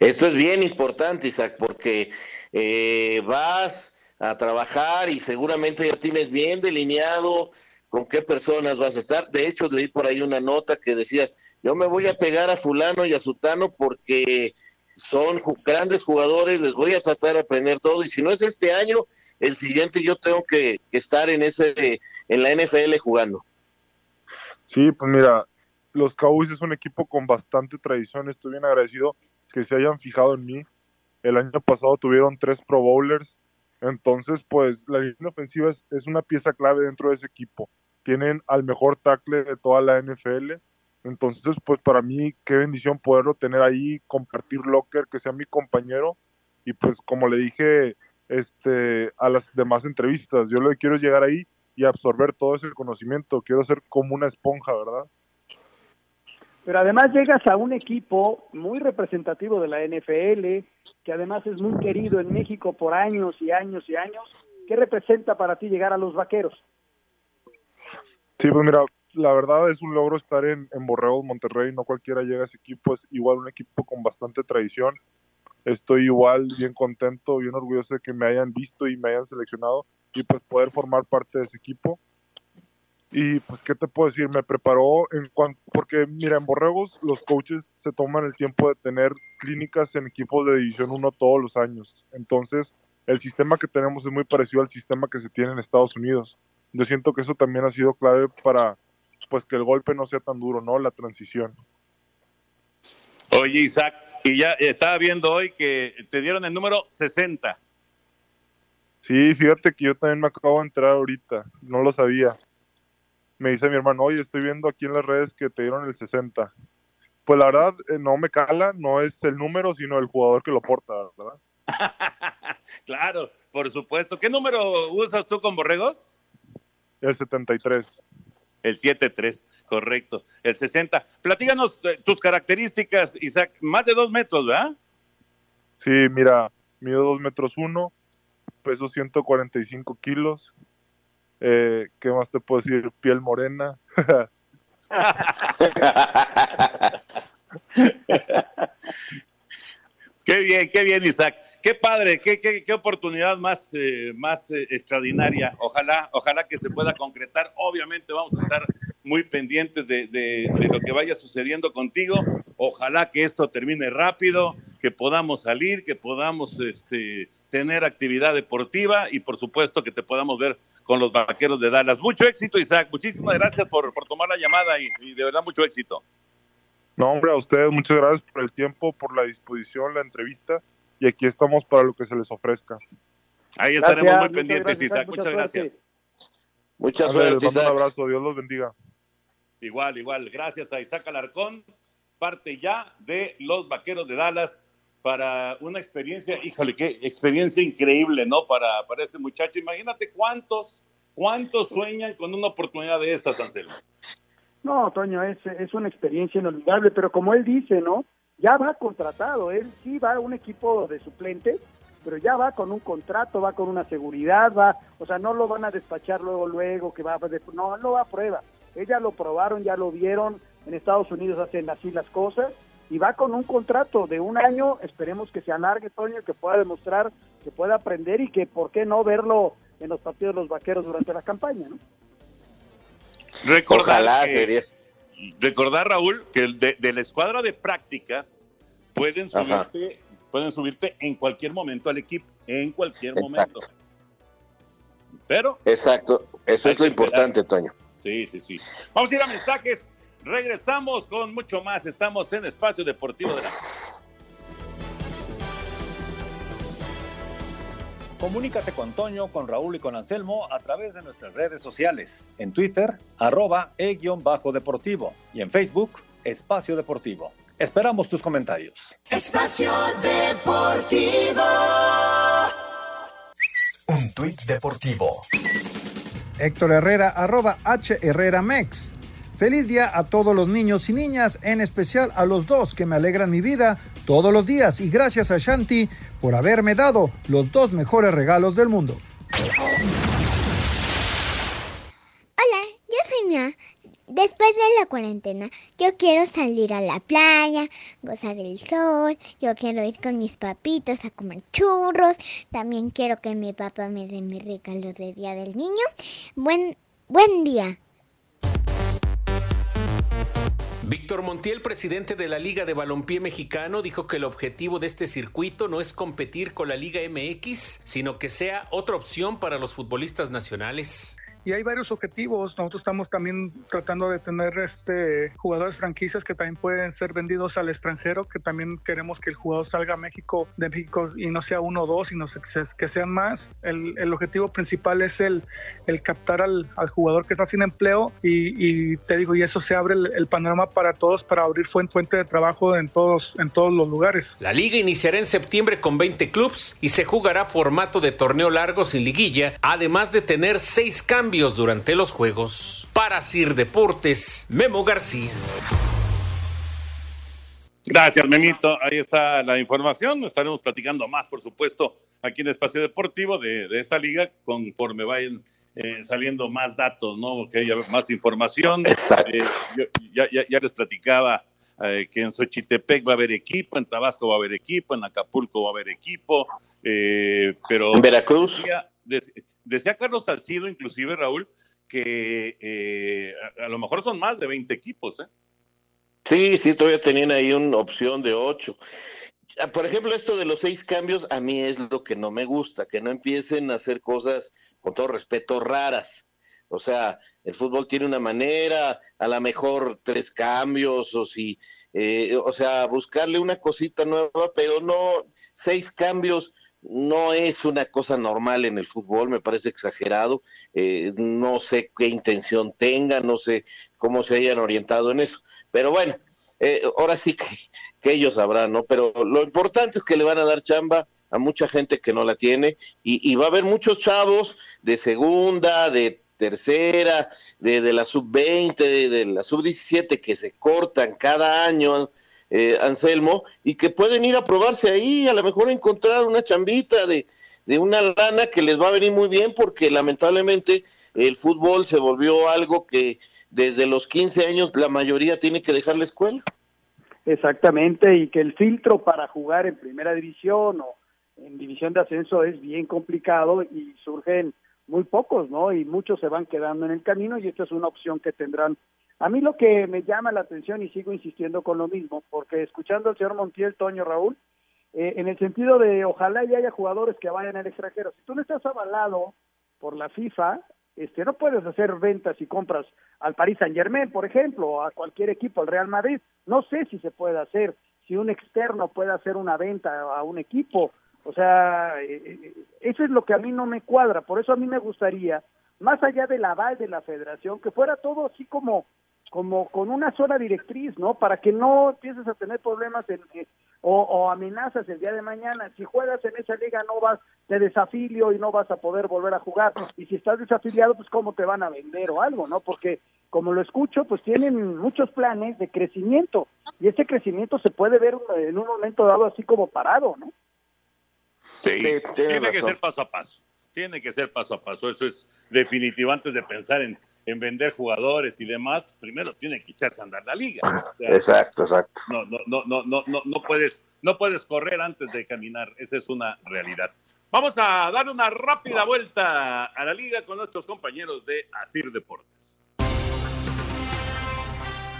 Esto es bien importante, Isaac, porque eh, vas a trabajar y seguramente ya tienes bien delineado con qué personas vas a estar. De hecho, leí por ahí una nota que decías, yo me voy a pegar a fulano y a sutano porque son grandes jugadores, les voy a tratar de aprender todo y si no es este año, el siguiente yo tengo que, estar en ese en la NFL jugando. Sí, pues mira, los Cowboys es un equipo con bastante tradición, estoy bien agradecido que se hayan fijado en mí. El año pasado tuvieron tres Pro Bowlers, entonces, pues la línea ofensiva es, una pieza clave dentro de ese equipo. Tienen al mejor tackle de toda la NFL. Entonces, pues para mí, qué bendición poderlo tener ahí, compartir locker, que sea mi compañero. Y pues como le dije este, a las demás entrevistas, yo lo que quiero es llegar ahí y absorber todo ese conocimiento. Quiero ser como una esponja, ¿verdad? Pero además llegas a un equipo muy representativo de la NFL, que además es muy querido en México por años y años y años, ¿qué representa para ti llegar a los vaqueros? Sí, pues mira, la verdad es un logro estar en, en Borreos, Monterrey, no cualquiera llega a ese equipo, es igual un equipo con bastante tradición. Estoy igual bien contento, bien orgulloso de que me hayan visto y me hayan seleccionado y pues poder formar parte de ese equipo. Y pues, ¿qué te puedo decir? Me preparó en cuanto, porque mira, en Borregos los coaches se toman el tiempo de tener clínicas en equipos de División 1 todos los años. Entonces, el sistema que tenemos es muy parecido al sistema que se tiene en Estados Unidos. Yo siento que eso también ha sido clave para pues que el golpe no sea tan duro, ¿no? La transición. Oye, Isaac, y ya estaba viendo hoy que te dieron el número 60. Sí, fíjate que yo también me acabo de enterar ahorita, no lo sabía. Me dice mi hermano, oye, estoy viendo aquí en las redes que te dieron el 60. Pues la verdad, eh, no me cala, no es el número, sino el jugador que lo porta, ¿verdad? <laughs> claro, por supuesto. ¿Qué número usas tú con Borregos? El 73. El 7-3, correcto. El 60. Platíganos eh, tus características, Isaac. Más de dos metros, ¿verdad? Sí, mira, mido dos metros uno, peso 145 kilos. Eh, ¿Qué más te puedo decir? Piel morena. <laughs> qué bien, qué bien, Isaac. Qué padre, qué, qué, qué oportunidad más, eh, más eh, extraordinaria. Ojalá, ojalá que se pueda concretar. Obviamente vamos a estar muy pendientes de, de, de, lo que vaya sucediendo contigo. Ojalá que esto termine rápido, que podamos salir, que podamos este, tener actividad deportiva y por supuesto que te podamos ver con los vaqueros de Dallas. Mucho éxito, Isaac. Muchísimas gracias por, por tomar la llamada y, y de verdad mucho éxito. No, hombre, a ustedes muchas gracias por el tiempo, por la disposición, la entrevista y aquí estamos para lo que se les ofrezca. Ahí estaremos gracias, muy pendientes, gracias, Isaac. Muchas gracias. Muchas gracias. Un abrazo, Dios los bendiga. Igual, igual. Gracias a Isaac Alarcón, parte ya de los Vaqueros de Dallas para una experiencia, híjole, qué experiencia increíble, ¿no? Para, para este muchacho. Imagínate cuántos, cuántos sueñan con una oportunidad de estas, Anselmo. No, Toño, es, es una experiencia inolvidable, pero como él dice, ¿no? ya va contratado, él sí va a un equipo de suplentes, pero ya va con un contrato, va con una seguridad, va, o sea, no lo van a despachar luego, luego, que va a, no, no va a prueba, ellos lo probaron, ya lo vieron, en Estados Unidos hacen así las cosas, y va con un contrato de un año, esperemos que se alargue, Toño, que pueda demostrar, que pueda aprender y que, ¿por qué no verlo en los partidos de los vaqueros durante la campaña, no? Recordar Ojalá que, sería. recordar Raúl que de, de, la escuadra de prácticas pueden subirte, pueden subirte en cualquier momento al equipo, en cualquier Exacto. momento. Pero Exacto, eso es lo importante, Toño. sí, sí, sí. Vamos a ir a mensajes. Regresamos con mucho más. Estamos en Espacio Deportivo de la Comunícate con Toño, con Raúl y con Anselmo a través de nuestras redes sociales. En Twitter, arroba e-deportivo. Y en Facebook, Espacio Deportivo. Esperamos tus comentarios. Espacio Deportivo. Un tuit deportivo. Héctor Herrera, arroba H Herrera Mex. Feliz día a todos los niños y niñas, en especial a los dos que me alegran mi vida todos los días. Y gracias a Shanti por haberme dado los dos mejores regalos del mundo. Hola, yo soy Mia. Después de la cuarentena, yo quiero salir a la playa, gozar el sol, yo quiero ir con mis papitos a comer churros, también quiero que mi papá me dé mi regalo de Día del Niño. Buen, buen día. Víctor Montiel, presidente de la Liga de Balompié Mexicano, dijo que el objetivo de este circuito no es competir con la Liga MX, sino que sea otra opción para los futbolistas nacionales y hay varios objetivos. Nosotros estamos también tratando de tener este jugadores franquicias que también pueden ser vendidos al extranjero, que también queremos que el jugador salga a México de México y no sea uno o dos, sino que sean más. El, el objetivo principal es el, el captar al, al, jugador que está sin empleo y, y, te digo, y eso se abre el, el, panorama para todos para abrir fuente, fuente de trabajo en todos, en todos los lugares. La liga iniciará en septiembre con 20 clubs y se jugará formato de torneo largo sin liguilla, además de tener seis cambios durante los juegos. Para Sir Deportes, Memo García. Gracias, Memito. Ahí está la información. Estaremos platicando más, por supuesto, aquí en Espacio Deportivo de, de esta liga, conforme vayan eh, saliendo más datos, ¿no? Que haya más información. Exacto. Eh, yo- ya, ya- ya les platicaba eh, que en Xochitepec va a haber equipo, en Tabasco va a haber equipo, en Acapulco va a haber equipo, eh, pero... En Veracruz. Decía Carlos Salcido, inclusive, Raúl, que eh, a, lo mejor son más de 20 equipos, ¿eh? Sí, sí, todavía tenían ahí una opción de ocho. Ah, Por ejemplo, esto de los seis cambios, a mí es lo que no me gusta, que no empiecen a hacer cosas, con todo respeto, raras. O sea, el fútbol tiene una manera, a lo mejor tres cambios, o si, eh, o sea, buscarle una cosita nueva, pero no, seis cambios no es una cosa normal en el fútbol, me parece exagerado. Eh, no sé qué intención tengan, no sé cómo se hayan orientado en eso. Pero bueno, eh, ahora sí que, que ellos sabrán, ¿no? Pero lo importante es que le van a dar chamba a mucha gente que no la tiene y, y va a haber muchos chavos de segunda, de tercera, de, de la sub-20, de, de la sub-17 que se cortan cada año, eh, Anselmo, y que pueden ir a probarse ahí, a lo mejor encontrar una chambita de, de una lana que les va a venir muy bien porque lamentablemente el fútbol se volvió algo que desde los 15 años la mayoría tiene que dejar la escuela. Exactamente, y que el filtro para jugar en primera división o en división de ascenso es bien complicado y surgen muy pocos, ¿no? Y muchos se van quedando en el camino y esta es una opción que tendrán. A mí lo que me llama la atención y sigo insistiendo con lo mismo, porque escuchando al señor Montiel, Toño Raúl, eh, en el sentido de ojalá y haya jugadores que vayan al extranjero. Si tú no estás avalado por la FIFA, este, no puedes hacer ventas y compras al Paris Saint Germain, por ejemplo, o a cualquier equipo, al Real Madrid. No sé si se puede hacer, si un externo puede hacer una venta a un equipo. O sea, eh, eh, eso es lo que a mí no me cuadra. Por eso a mí me gustaría, más allá del aval de la federación, que fuera todo así como como con una sola directriz, ¿no? Para que no empieces a tener problemas en, eh, o, o amenazas el día de mañana. Si juegas en esa liga no vas, te desafilio y no vas a poder volver a jugar. Y si estás desafiliado, pues cómo te van a vender o algo, ¿no? Porque como lo escucho, pues tienen muchos planes de crecimiento y ese crecimiento se puede ver en un momento dado así como parado, ¿no? Sí, tiene tiene que ser paso a paso. Tiene que ser paso a paso. Eso es definitivo. Antes de pensar en, en vender jugadores y demás, pues primero tiene que echarse a andar la liga. O sea, Exacto, exacto. No, no, no, no, no, no, no puedes, no puedes correr antes de caminar. Esa es una realidad. Vamos a dar una rápida vuelta a la liga con nuestros compañeros de Asir Deportes.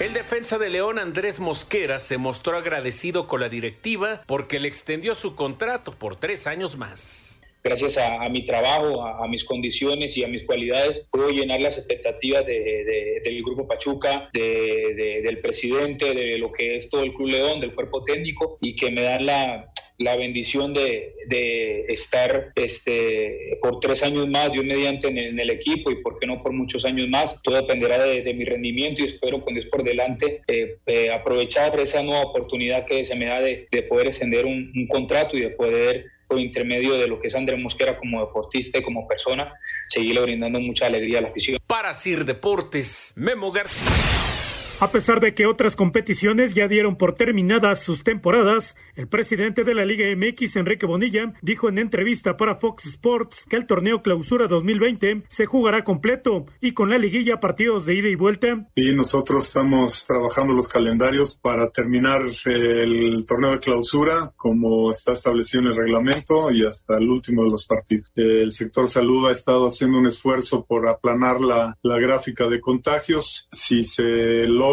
El defensa de León Andrés Mosquera se mostró agradecido con la directiva porque le extendió su contrato por tres años más. Gracias a, mi trabajo, a, mis condiciones y a mis cualidades, puedo llenar las expectativas de- de- del Grupo Pachuca, de- de- del presidente, de lo que es todo el Club León, del cuerpo técnico, y que me dan la, la bendición de, estar este, por tres años más, yo mediante en el, en el equipo y por qué no por muchos años más. Todo dependerá de, mi rendimiento y espero con Dios por delante eh, eh, aprovechar esa nueva oportunidad que se me da de, de poder extender un contrato y de poder intermedio de lo que es Andrés Mosquera como deportista y como persona, seguirle brindando mucha alegría a la afición. Para Sir Deportes, Memo García. A pesar de que otras competiciones ya dieron por terminadas sus temporadas, el presidente de la Liga MX, Enrique Bonilla, dijo en entrevista para Fox Sports que el torneo Clausura 2020 se jugará completo y con la liguilla partidos de ida y vuelta. Y nosotros estamos trabajando los calendarios para terminar el torneo de clausura como está establecido en el reglamento y hasta el último de los partidos. El sector salud ha estado haciendo un esfuerzo por aplanar la, la gráfica de contagios. Si se logra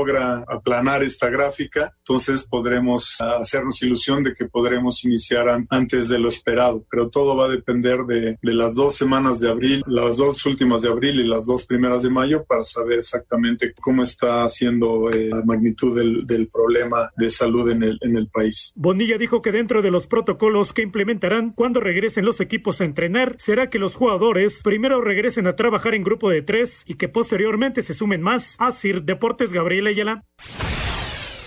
aplanar esta gráfica, entonces podremos hacernos ilusión de que podremos iniciar an- antes de lo esperado. Pero todo va a depender de, de las dos semanas de abril, las dos últimas de abril y las dos primeras de mayo para saber exactamente cómo está haciendo eh, la magnitud del, del problema de salud en el, en el país. Bonilla dijo que dentro de los protocolos que implementarán cuando regresen los equipos a entrenar, será que los jugadores primero regresen a trabajar en grupo de tres y que posteriormente se sumen más. Así, Deportes Gabriel ले चला।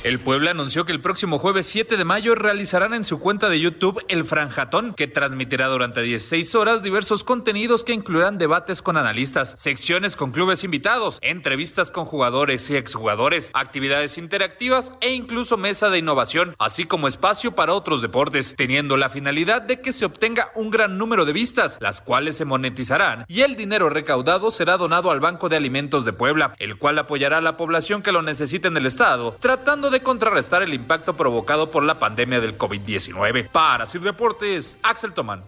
El Puebla anunció que el próximo jueves 7 de mayo realizarán en su cuenta de YouTube el Franjatón, que transmitirá durante 16 horas diversos contenidos que incluirán debates con analistas, secciones con clubes invitados, entrevistas con jugadores y exjugadores, actividades interactivas e incluso mesa de innovación, así como espacio para otros deportes, teniendo la finalidad de que se obtenga un gran número de vistas, las cuales se monetizarán y el dinero recaudado será donado al Banco de Alimentos de Puebla, el cual apoyará a la población que lo necesite en el estado, tratando de contrarrestar el impacto provocado por la pandemia del COVID-19. Para Sir Deportes, Axel Tomán.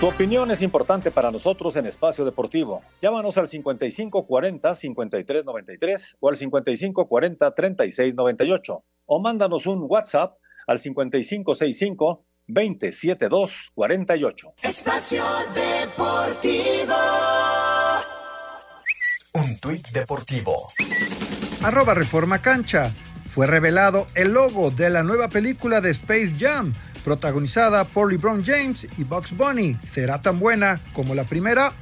Tu opinión es importante para nosotros en Espacio Deportivo. Llámanos al 5540-5393 o al 5540-3698 o mándanos un WhatsApp al 5565-27248. Espacio Deportivo. Un tuit deportivo. Arroba Reforma Cancha. Fue revelado el logo de la nueva película de Space Jam, protagonizada por LeBron James y Bugs Bunny. ¿Será tan buena como la primera?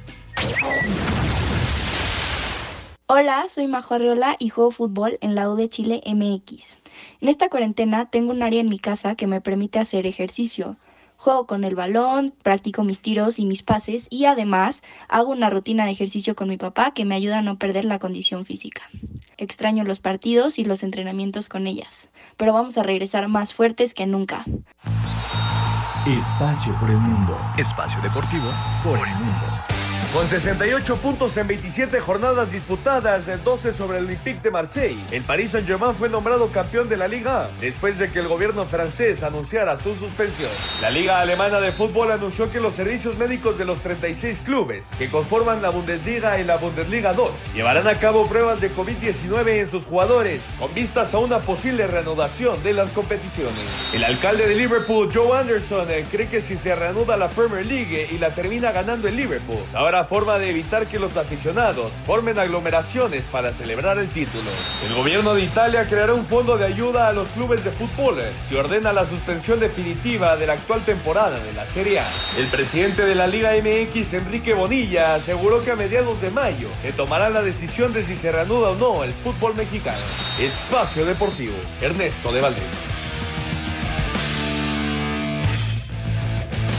Hola, soy Majo Arriola y juego fútbol en la U de Chile MX. En esta cuarentena tengo un área en mi casa que me permite hacer ejercicio. Juego con el balón, practico mis tiros y mis pases y además hago una rutina de ejercicio con mi papá que me ayuda a no perder la condición física. Extraño los partidos y los entrenamientos con ellas, pero vamos a regresar más fuertes que nunca. Espacio por el mundo. Espacio deportivo por el mundo. Con 68 puntos en 27 jornadas disputadas, 12 sobre el Olympique de Marseille, el Paris Saint-Germain fue nombrado campeón de la Liga después de que el gobierno francés anunciara su suspensión. La Liga Alemana de Fútbol anunció que los servicios médicos de los 36 clubes que conforman la Bundesliga y la Bundesliga 2 llevarán a cabo pruebas de COVID-19 en sus jugadores con vistas a una posible reanudación de las competiciones. El alcalde de Liverpool, Joe Anderson, eh, cree que si se reanuda la Premier League y la termina ganando el Liverpool, habrá forma de evitar que los aficionados formen aglomeraciones para celebrar el título. El gobierno de Italia creará un fondo de ayuda a los clubes de fútbol si ordena la suspensión definitiva de la actual temporada de la Serie A. El presidente de la Liga MX, Enrique Bonilla, aseguró que a mediados de mayo se tomará la decisión de si se reanuda o no el fútbol mexicano. Espacio Deportivo, Ernesto de Valdés.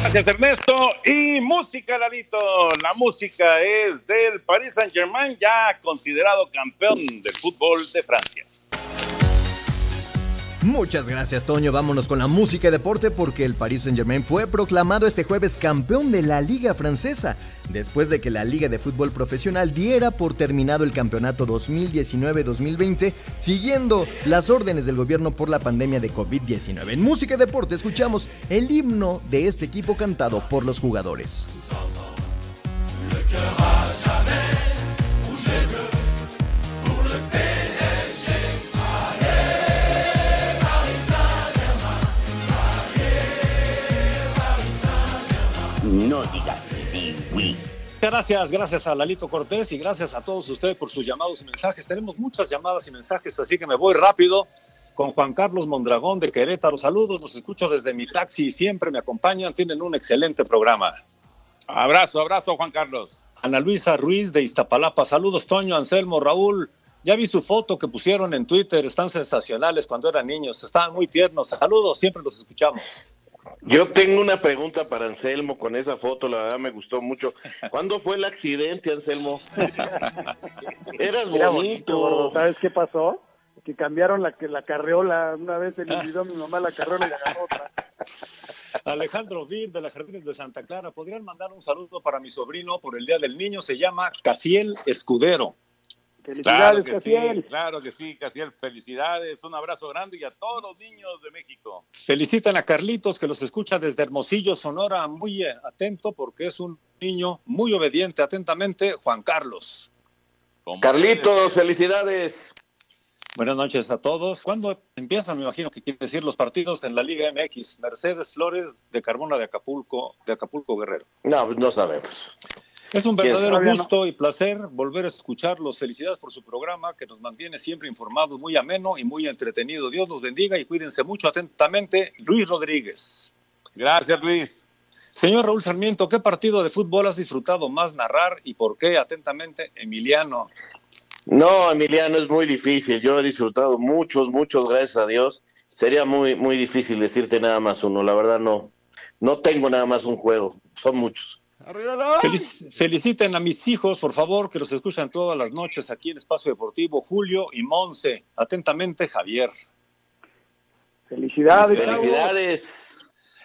Gracias Ernesto. Y música, Lalito. La música es del Paris Saint Germain, ya considerado campeón del fútbol de Francia. Muchas gracias, Toño. Vámonos con la música y deporte porque el Paris Saint-Germain fue proclamado este jueves campeón de la Liga Francesa, después de que la Liga de Fútbol Profesional diera por terminado el campeonato 2019-2020, siguiendo las órdenes del gobierno por la pandemia de COVID-19. En música y deporte escuchamos el himno de este equipo cantado por los jugadores. No digas oui. Gracias, gracias a Lalito Cortés y gracias a todos ustedes por sus llamados y mensajes. Tenemos muchas llamadas y mensajes, así que me voy rápido con Juan Carlos Mondragón de Querétaro. Saludos, los escucho desde mi taxi y siempre me acompañan. Tienen un excelente programa. Abrazo, abrazo, Juan Carlos. Ana Luisa Ruiz de Iztapalapa. Saludos, Toño, Anselmo, Raúl. Ya vi su foto que pusieron en Twitter. Están sensacionales cuando eran niños. Estaban muy tiernos. Saludos, siempre los escuchamos. Yo tengo una pregunta para Anselmo con esa foto, la verdad me gustó mucho. ¿Cuándo fue el accidente, Anselmo? <laughs> Eras Era bonito. ¿Sabes qué pasó? Que cambiaron la, que la carreola. Una vez se le olvidó a mi mamá la carreola y agarró otra. Alejandro Vir de las Jardines de Santa Clara. ¿Podrían mandar un saludo para mi sobrino por el Día del Niño? Se llama Casiel Escudero. Claro que sí, claro que sí, Casiel. Felicidades, un abrazo grande y a todos los niños de México. Felicitan a Carlitos que los escucha desde Hermosillo, Sonora, muy eh, atento porque es un niño muy obediente. Atentamente, Juan Carlos. Carlitos, felicidades. Buenas noches a todos. ¿Cuándo empiezan? Me imagino que quiere decir los partidos en la Liga MX. Mercedes Flores de Carmona de Acapulco, de Acapulco Guerrero. No, pues no sabemos. Es un ¿Quién verdadero gusto y placer volver a escucharlos. Felicidades por su programa que nos mantiene siempre informados, muy ameno y muy entretenido. Dios los bendiga y cuídense mucho atentamente. Luis Rodríguez. Gracias, Luis. Señor Raúl Sarmiento, ¿qué partido de fútbol has disfrutado más narrar y por qué? Atentamente, Emiliano. No, Emiliano, es muy difícil. Yo he disfrutado muchos, muchos, gracias a Dios. Sería muy, muy difícil decirte nada más uno. La verdad no, no tengo nada más un juego. Son muchos. Felic- feliciten a mis hijos, por favor, que los escuchan todas las noches aquí en Espacio Deportivo, Julio y Monse. Atentamente, Javier. Felicidades. Felicidades.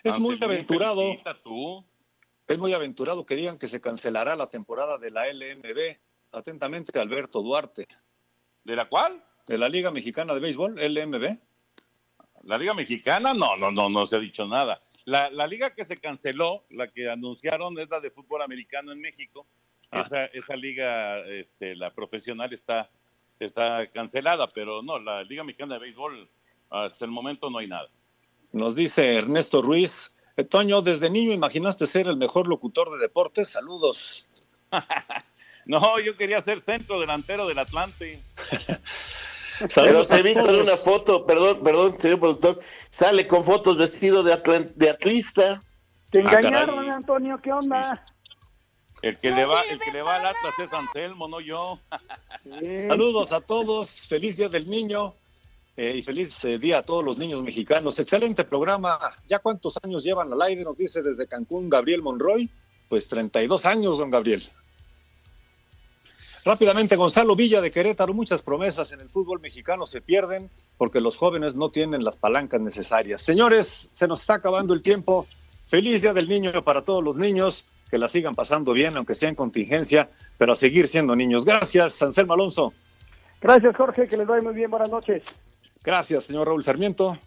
Es Ah, muy aventurado. tú. Es muy aventurado que digan que se cancelará la temporada de la LMB. Atentamente, Alberto Duarte. ¿De la cuál? De la Liga Mexicana de Béisbol, LMB. ¿La Liga Mexicana? No, no, no, no se ha dicho nada. La, la liga que se canceló, la que anunciaron, es la de fútbol americano en México. Ah. Esa, esa liga, este, la profesional, está, está cancelada, pero no, la Liga Mexicana de Béisbol, hasta el momento no hay nada. Nos dice Ernesto Ruiz. "Eh, Toño, desde niño imaginaste ser el mejor locutor de deportes. Saludos. <laughs> No, yo quería ser centro delantero del Atlante. <laughs> Pero Saludos se visto en todos. una foto, perdón, perdón, señor productor, sale con fotos vestido de, de atlista. Te Ah, engañaron, Antonio, ¿qué onda? El que, le va, el que le va al Atlas es Anselmo, no yo. Saludos a todos, feliz Día del Niño eh, y feliz eh, día a todos los niños mexicanos. Excelente programa. ¿Ya cuántos años llevan al aire? Nos dice desde Cancún Gabriel Monroy. Pues 32 años, don Gabriel. Rápidamente, Gonzalo Villa de Querétaro. Muchas promesas en el fútbol mexicano se pierden porque los jóvenes no tienen las palancas necesarias. Señores, se nos está acabando el tiempo. Feliz Día del Niño para todos los niños. Que la sigan pasando bien, aunque sea en contingencia, pero a seguir siendo niños. Gracias, Anselmo Alonso. Gracias, Jorge, que les vaya muy bien. Buenas noches. Gracias, señor Raúl Sarmiento.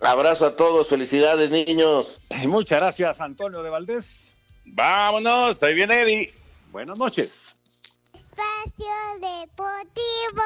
Abrazo a todos, felicidades, niños. Y muchas gracias, Antonio de Valdés. Vámonos, ahí viene Eddie. Buenas noches. Espacio Deportivo.